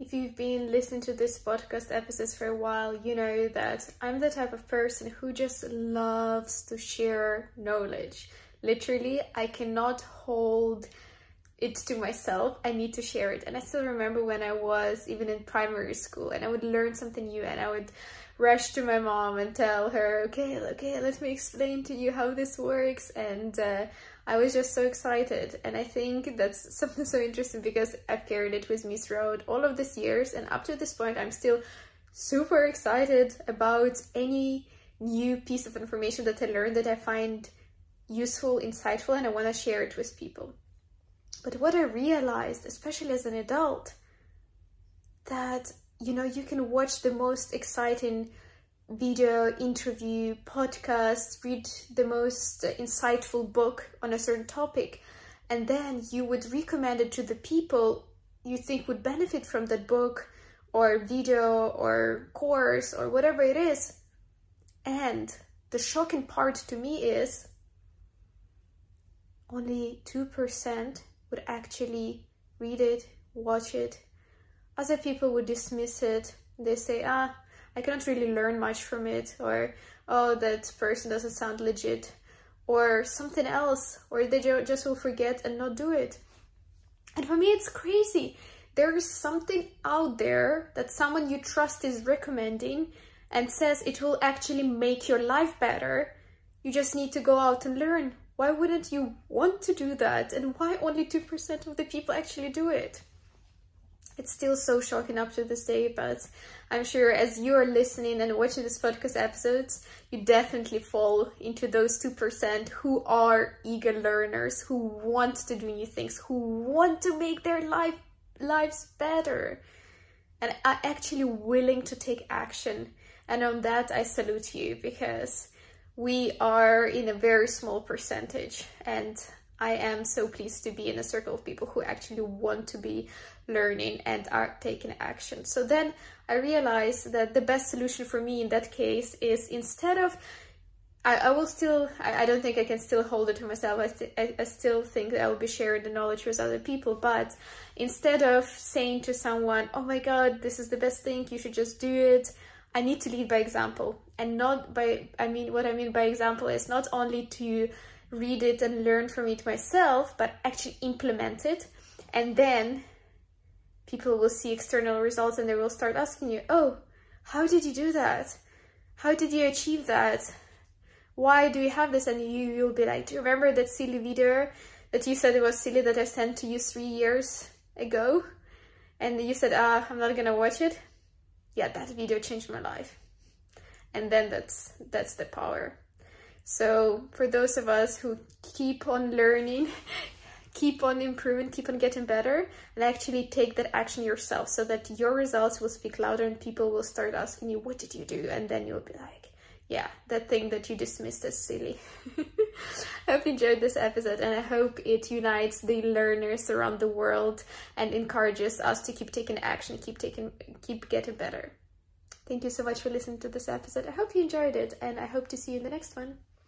if you've been listening to this podcast episodes for a while, you know that I'm the type of person who just loves to share knowledge. Literally, I cannot hold it to myself. I need to share it. And I still remember when I was even in primary school and I would learn something new and I would rush to my mom and tell her, okay, okay, let me explain to you how this works. And uh, I was just so excited. And I think that's something so interesting because I've carried it with me throughout all of these years. And up to this point, I'm still super excited about any new piece of information that I learned that I find useful, insightful, and I want to share it with people. But what I realized, especially as an adult, that you know you can watch the most exciting video, interview, podcast, read the most insightful book on a certain topic, and then you would recommend it to the people you think would benefit from that book or video or course or whatever it is. And the shocking part to me is only 2% would actually read it, watch it. Other people would dismiss it. They say, ah, I cannot really learn much from it, or oh, that person doesn't sound legit, or something else, or they just will forget and not do it. And for me, it's crazy. There is something out there that someone you trust is recommending and says it will actually make your life better. You just need to go out and learn. Why wouldn't you want to do that? And why only 2% of the people actually do it? It's still so shocking up to this day, but I'm sure as you're listening and watching this podcast episodes, you definitely fall into those 2% who are eager learners, who want to do new things, who want to make their life lives better and are actually willing to take action. And on that, I salute you because we are in a very small percentage and I am so pleased to be in a circle of people who actually want to be learning and are taking action. So then I realized that the best solution for me in that case is instead of I, I will still I, I don't think I can still hold it to myself. I, I, I still think that I will be sharing the knowledge with other people, but instead of saying to someone, "Oh my god, this is the best thing, you should just do it," I need to lead by example and not by, I mean, what I mean by example is not only to read it and learn from it myself, but actually implement it. And then people will see external results and they will start asking you, oh, how did you do that? How did you achieve that? Why do you have this? And you, you'll be like, do you remember that silly video that you said it was silly that I sent to you three years ago? And you said, ah, I'm not gonna watch it yeah, that video changed my life. And then that's that's the power. So for those of us who keep on learning, keep on improving, keep on getting better, and actually take that action yourself so that your results will speak louder and people will start asking you, what did you do? And then you'll be like, yeah, that thing that you dismissed as silly. I hope you enjoyed this episode and I hope it unites the learners around the world and encourages us to keep taking action, keep taking keep getting better. Thank you so much for listening to this episode. I hope you enjoyed it and I hope to see you in the next one.